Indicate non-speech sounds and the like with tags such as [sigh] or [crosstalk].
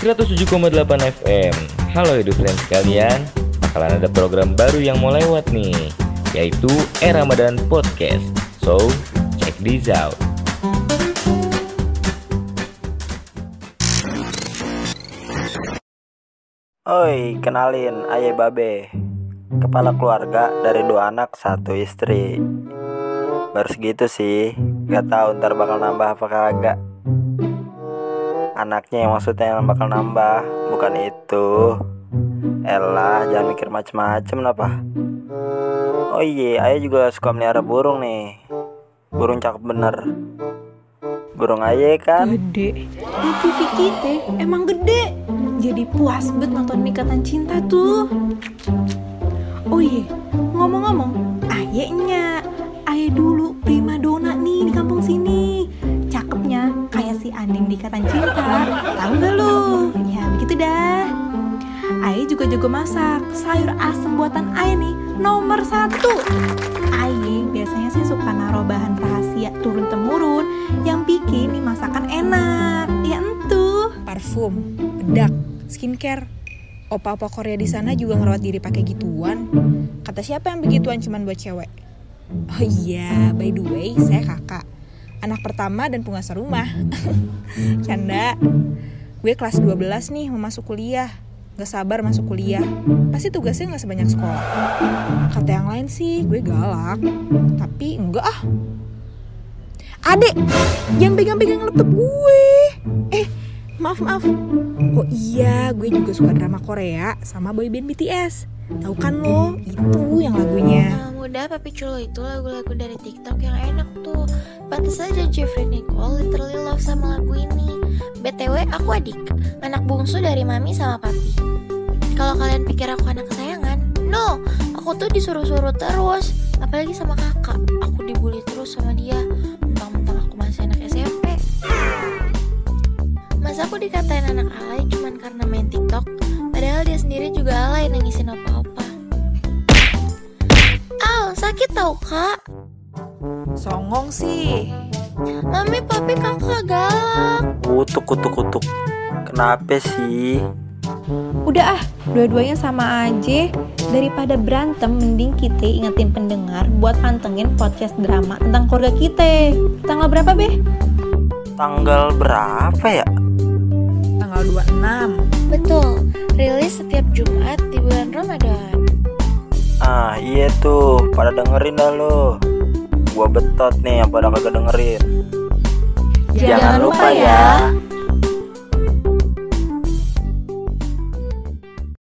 107,8 FM. Halo hidup friends sekalian, bakalan ada program baru yang mau lewat nih, yaitu Era Ramadan Podcast. So, check this out. Oi, kenalin, Aye Babe Kepala keluarga dari dua anak, satu istri Baru segitu sih Gak tahu ntar bakal nambah apa kagak Anaknya yang maksudnya yang bakal nambah. Bukan itu. Elah, jangan mikir macem-macem apa Oh iya, Aye juga suka melihara burung nih. Burung cakep bener. Burung Aye kan? Gede. Di TV kita emang gede. Jadi puas banget nonton Ikatan Cinta tuh. Oh iya Ngomong-ngomong Ayeknya Aye dulu prima dona nih di kampung sini. Cakepnya kayak si Anding di Ikatan Cinta Aye juga jago masak Sayur asem buatan Aye nih Nomor satu Aye biasanya sih suka naruh bahan rahasia turun-temurun yang bikin nih masakan enak. Ya entuh. parfum, bedak, skincare. Opa-opa Korea di sana juga ngerawat diri pakai gituan. Kata siapa yang begituan cuman buat cewek? Oh iya, by the way, saya kakak. Anak pertama dan penguasa rumah. [laughs] Canda. Gue kelas 12 nih mau masuk kuliah. Gak sabar masuk kuliah. Pasti tugasnya gak sebanyak sekolah. Kata yang lain sih, gue galak. Tapi enggak ah. Adek, jangan pegang-pegang laptop gue. Eh, maaf maaf. Oh iya, gue juga suka drama Korea sama boyband BTS. Tahu kan lo, itu yang lagunya. Nah, muda Papi Culo itu lagu-lagu dari TikTok yang enak tuh. Pantes aja Jeffrey Nicole literally love sama lagu ini. BTW aku adik, anak bungsu dari mami sama papi. Kalau kalian pikir aku anak kesayangan, no, aku tuh disuruh-suruh terus. Apalagi sama kakak, aku dibully terus sama dia. Mentang-mentang aku masih anak SMP. Masa aku dikatain anak alay cuman karena main TikTok, padahal dia sendiri juga alay nangisin apa-apa. Al, sakit tau kak Songong sih. Mami, papi, kakak galak Kutuk, kutuk, kutuk Kenapa sih? Udah ah, dua-duanya sama aja. Daripada berantem, mending kita ingetin pendengar buat pantengin podcast drama tentang keluarga kita. Tanggal berapa, Beh? Tanggal berapa ya? Tanggal 26. Betul, rilis setiap Jumat di bulan Ramadan Ah iya tuh, pada dengerin dah lo Gua betot nih yang pada kagak dengerin Jangan lupa ya.